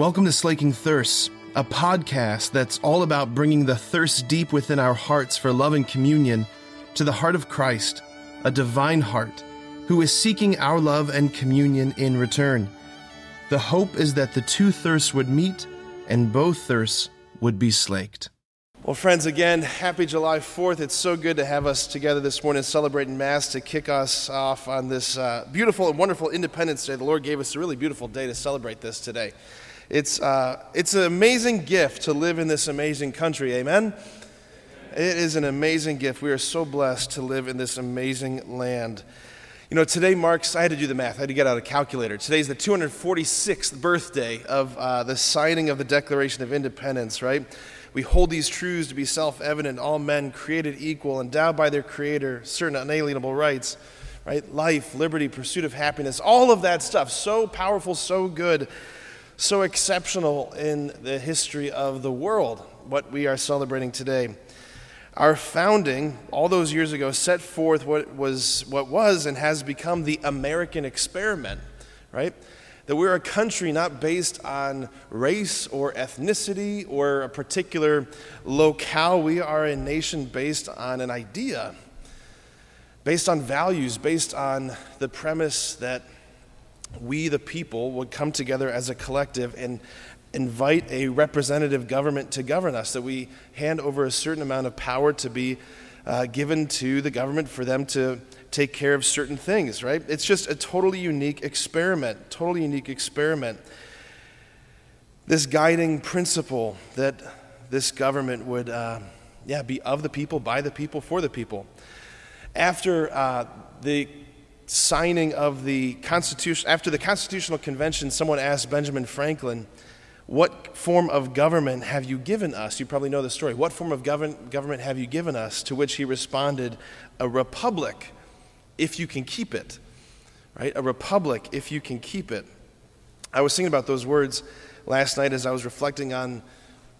Welcome to Slaking Thirsts, a podcast that's all about bringing the thirst deep within our hearts for love and communion to the heart of Christ, a divine heart, who is seeking our love and communion in return. The hope is that the two thirsts would meet and both thirsts would be slaked. Well, friends, again, happy July 4th. It's so good to have us together this morning celebrating Mass to kick us off on this uh, beautiful and wonderful Independence Day. The Lord gave us a really beautiful day to celebrate this today. It's, uh, it's an amazing gift to live in this amazing country. Amen? It is an amazing gift. We are so blessed to live in this amazing land. You know, today marks, I had to do the math, I had to get out a calculator. Today's the 246th birthday of uh, the signing of the Declaration of Independence, right? We hold these truths to be self evident all men created equal, endowed by their Creator, certain unalienable rights, right? Life, liberty, pursuit of happiness, all of that stuff. So powerful, so good, so exceptional in the history of the world, what we are celebrating today. Our founding, all those years ago, set forth what was, what was and has become the American experiment, right? that we're a country not based on race or ethnicity or a particular locale. We are a nation based on an idea, based on values, based on the premise that we, the people, would come together as a collective and invite a representative government to govern us, that we hand over a certain amount of power to be uh, given to the government for them to take care of certain things, right? It's just a totally unique experiment, totally unique experiment. This guiding principle that this government would, uh, yeah, be of the people, by the people, for the people. After uh, the signing of the Constitution, after the Constitutional Convention, someone asked Benjamin Franklin, what form of government have you given us? You probably know the story. What form of govern- government have you given us? To which he responded, A republic if you can keep it, right? A republic if you can keep it. I was thinking about those words last night as I was reflecting on,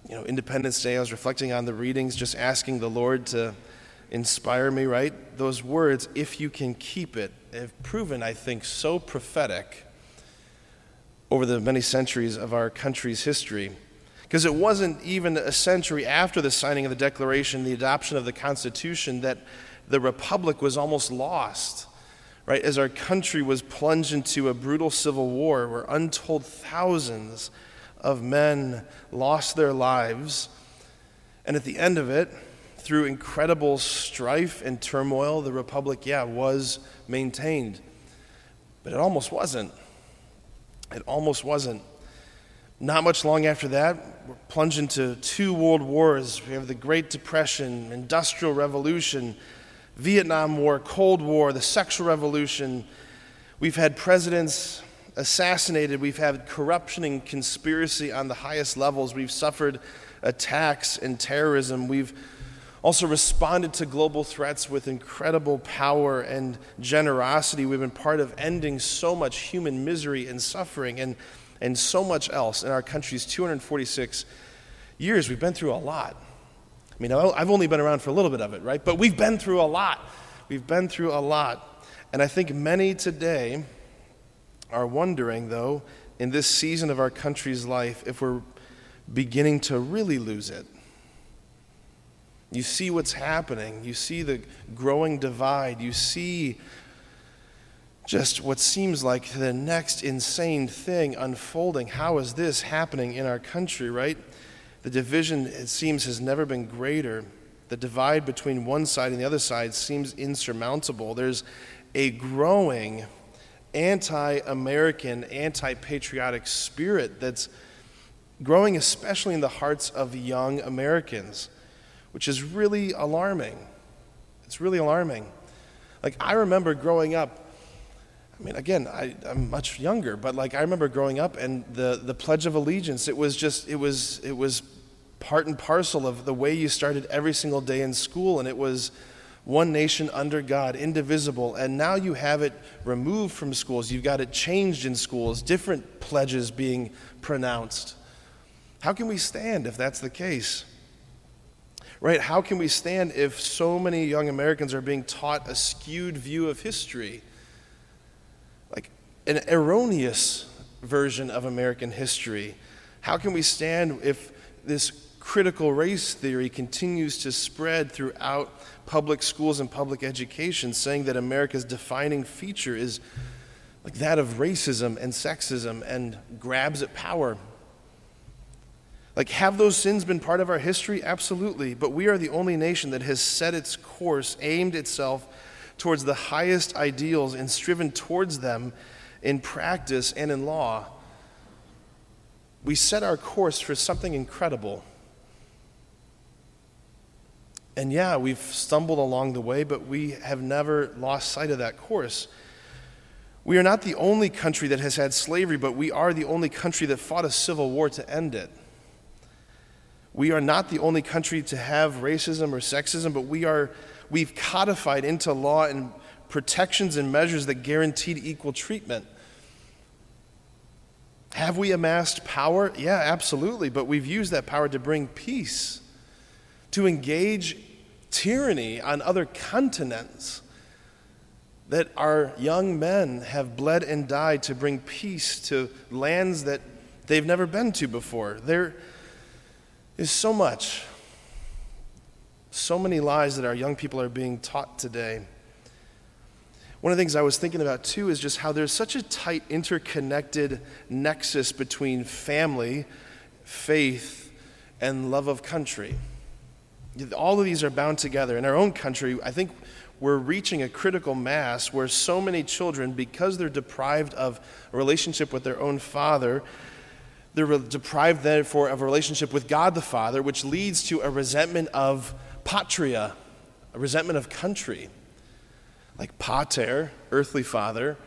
you know, Independence Day. I was reflecting on the readings, just asking the Lord to inspire me, right? Those words, if you can keep it, have proven, I think, so prophetic over the many centuries of our country's history. Because it wasn't even a century after the signing of the Declaration, the adoption of the Constitution, that the republic was almost lost, right? As our country was plunged into a brutal civil war where untold thousands of men lost their lives. And at the end of it, through incredible strife and turmoil, the republic, yeah, was maintained. But it almost wasn't. It almost wasn't. Not much long after that, we're plunged into two world wars. We have the Great Depression, Industrial Revolution, Vietnam War, Cold War, the sexual revolution. We've had presidents assassinated. We've had corruption and conspiracy on the highest levels. We've suffered attacks and terrorism. We've also responded to global threats with incredible power and generosity. We've been part of ending so much human misery and suffering and, and so much else in our country's 246 years. We've been through a lot. I mean, I've only been around for a little bit of it, right? But we've been through a lot. We've been through a lot. And I think many today are wondering, though, in this season of our country's life, if we're beginning to really lose it. You see what's happening. You see the growing divide. You see just what seems like the next insane thing unfolding. How is this happening in our country, right? The division, it seems, has never been greater. The divide between one side and the other side seems insurmountable. There's a growing anti American, anti patriotic spirit that's growing, especially in the hearts of young Americans, which is really alarming. It's really alarming. Like, I remember growing up. I mean, again, I, am much younger, but like I remember growing up and the, the Pledge of Allegiance, it was just, it was, it was part and parcel of the way you started every single day in school, and it was one nation under God, indivisible. And now you have it removed from schools. You've got it changed in schools, different pledges being pronounced. How can we stand if that's the case? Right? How can we stand if so many young Americans are being taught a skewed view of history? Like an erroneous version of American history How can we stand if this critical race theory continues to spread throughout public schools and public education, saying that America's defining feature is like that of racism and sexism and grabs at power? Like, have those sins been part of our history? Absolutely. But we are the only nation that has set its course, aimed itself towards the highest ideals, and striven towards them in practice and in law. We set our course for something incredible. And yeah, we've stumbled along the way, but we have never lost sight of that course. We are not the only country that has had slavery, but we are the only country that fought a civil war to end it. We are not the only country to have racism or sexism, but we are, we've codified into law and protections and measures that guaranteed equal treatment. Have we amassed power? Yeah, absolutely. But we've used that power to bring peace, to engage tyranny on other continents. That our young men have bled and died to bring peace to lands that they've never been to before. There is so much, so many lies that our young people are being taught today. One of the things I was thinking about too is just how there's such a tight, interconnected nexus between family, faith, and love of country. All of these are bound together. In our own country, I think we're reaching a critical mass where so many children, because they're deprived of a relationship with their own father, they're deprived, therefore, of a relationship with God the Father, which leads to a resentment of patria, a resentment of country like pater, earthly father,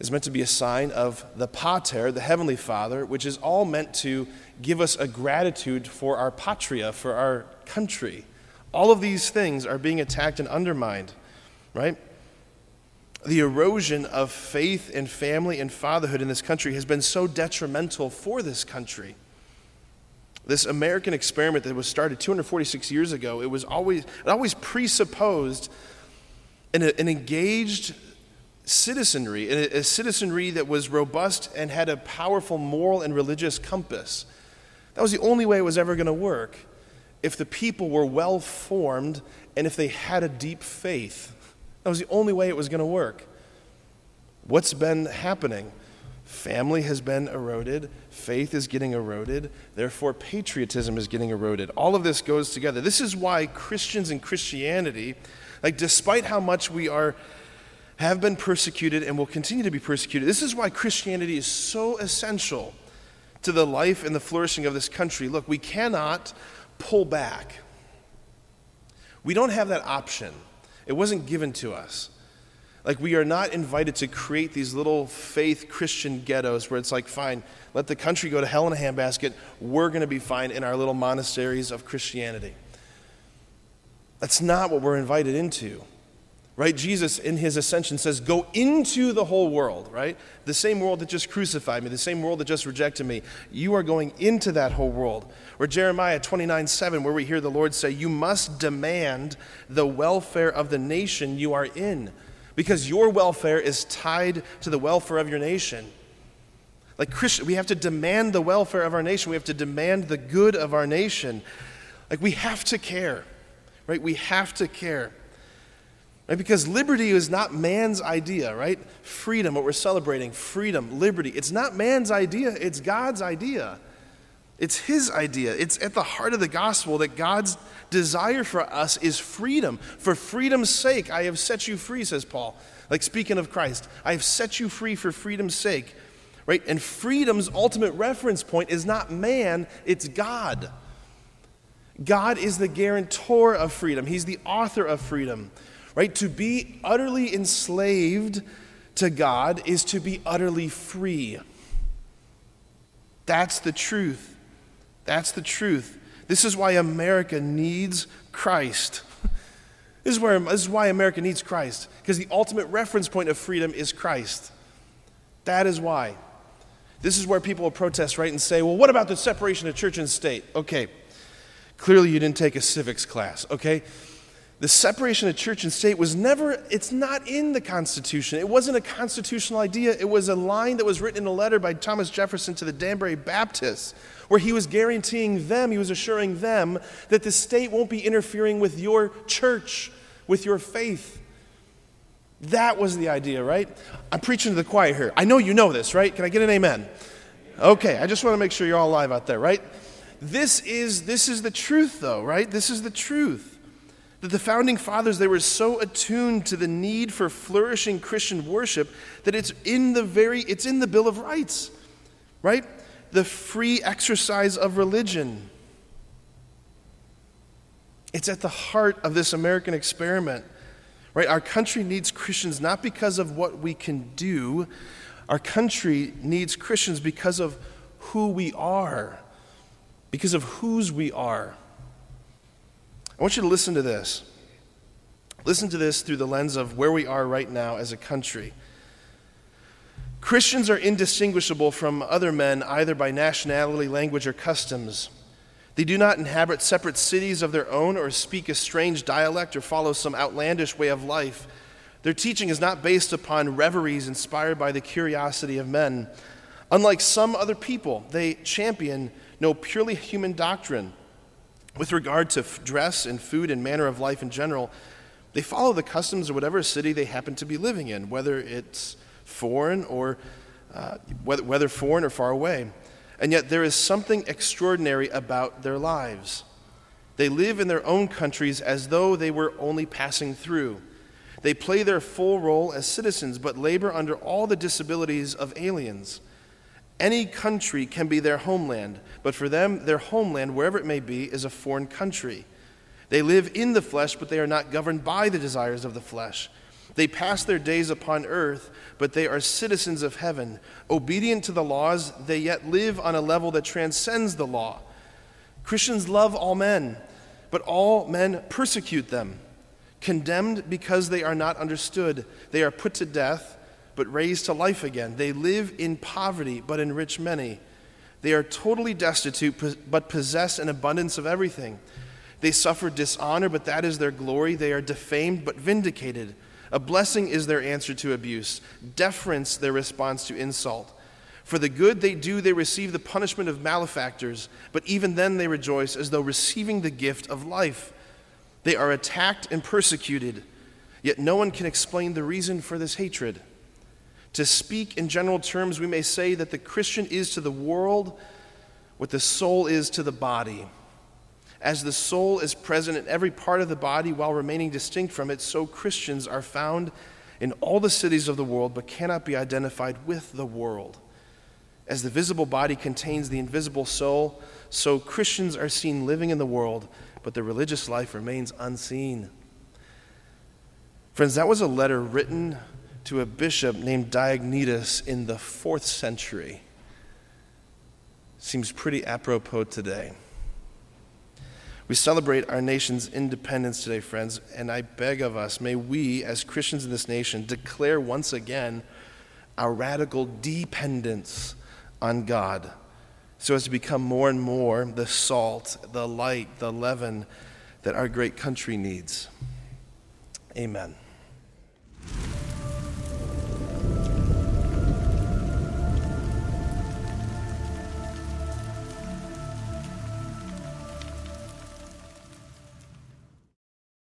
is meant to be a sign of the pater, the heavenly father, which is all meant to give us a gratitude for our patria, for our country. All of these things are being attacked and undermined, right? The erosion of faith and family and fatherhood in this country has been so detrimental for this country. This American experiment that was started 246 years ago, it was always, it always presupposed an, an engaged citizenry, a, a citizenry that was robust and had a powerful moral and religious compass. That was the only way it was ever going to work if the people were well formed and if they had a deep faith. That was the only way it was going to work. What's been happening? Family has been eroded, faith is getting eroded, therefore, patriotism is getting eroded. All of this goes together. This is why Christians and Christianity like, despite how much we are, have been persecuted and will continue to be persecuted, this is why Christianity is so essential to the life and the flourishing of this country. Look, we cannot pull back. We don't have that option. It wasn't given to us. Like, we are not invited to create these little faith Christian ghettos where it's like, fine, let the country go to hell in a handbasket. We're going to be fine in our little monasteries of Christianity. That's not what we're invited into. Right? Jesus in his ascension says, Go into the whole world, right? The same world that just crucified me, the same world that just rejected me. You are going into that whole world. Or Jeremiah 29 7, where we hear the Lord say, You must demand the welfare of the nation you are in, because your welfare is tied to the welfare of your nation. Like Christian, we have to demand the welfare of our nation, we have to demand the good of our nation. Like we have to care right? We have to care. Right? Because liberty is not man's idea, right? Freedom, what we're celebrating, freedom, liberty. It's not man's idea, it's God's idea. It's His idea. It's at the heart of the gospel that God's desire for us is freedom. For freedom's sake, I have set you free, says Paul. Like speaking of Christ, I have set you free for freedom's sake. Right? And freedom's ultimate reference point is not man, it's God. God is the guarantor of freedom, He's the author of freedom. Right? To be utterly enslaved to God is to be utterly free. That's the truth. That's the truth. This is why America needs Christ. This is, where, this is why America needs Christ, because the ultimate reference point of freedom is Christ. That is why. This is where people will protest, right, and say, well, what about the separation of church and state? Okay, Clearly, you didn't take a civics class, okay? The separation of church and state was never, it's not in the Constitution. It wasn't a constitutional idea. It was a line that was written in a letter by Thomas Jefferson to the Danbury Baptists, where he was guaranteeing them, he was assuring them that the state won't be interfering with your church, with your faith. That was the idea, right? I'm preaching to the choir here. I know you know this, right? Can I get an amen? Okay, I just want to make sure you're all alive out there, right? This is, this is the truth, though, right? This is the truth that the founding fathers they were so attuned to the need for flourishing christian worship that it's in the very it's in the bill of rights right? The free exercise of religion. It's at the heart of this american experiment right? Our country needs christians not because of what we can do. Our country needs christians because of who we are because of whose we are I want you to listen to this. Listen to this through the lens of where we are right now as a country. Christians are indistinguishable from other men either by nationality, language, or customs. They do not inhabit separate cities of their own or speak a strange dialect or follow some outlandish way of life. Their teaching is not based upon reveries inspired by the curiosity of men. Unlike some other people, they champion no purely human doctrine with regard to dress and food and manner of life in general, they follow the customs of whatever city they happen to be living in, whether it's foreign or uh, whether, whether foreign or far away. And yet there is something extraordinary about their lives. They live in their own countries as though they were only passing through. They play their full role as citizens, but labor under all the disabilities of aliens. Any country can be their homeland, but for them, their homeland, wherever it may be, is a foreign country. They live in the flesh, but they are not governed by the desires of the flesh. They pass their days upon earth, but they are citizens of heaven. Obedient to the laws, they yet live on a level that transcends the law. Christians love all men, but all men persecute them. Condemned because they are not understood, they are put to death but raised to life again. They live in poverty, but enrich many. They are totally destitute, but possess an abundance of everything. They suffer dishonor, but that is their glory. They are defamed, but vindicated. A blessing is their answer to abuse, deference their response to insult. For the good they do, they receive the punishment of malefactors, but even then they rejoice as though receiving the gift of life. They are attacked and persecuted, yet no one can explain the reason for this hatred. To speak in general terms, we may say that the Christian is to the world what the soul is to the body. As the soul is present in every part of the body while remaining distinct from it, so Christians are found in all the cities of the world but cannot be identified with the world. As the visible body contains the invisible soul, so Christians are seen living in the world, but their religious life remains unseen. Friends, that was a letter written to a bishop named Diognetus in the fourth century. Seems pretty apropos today. We celebrate our nation's independence today, friends, and I beg of us, may we, as Christians in this nation, declare once again our radical dependence on God so as to become more and more the salt, the light, the leaven that our great country needs. Amen.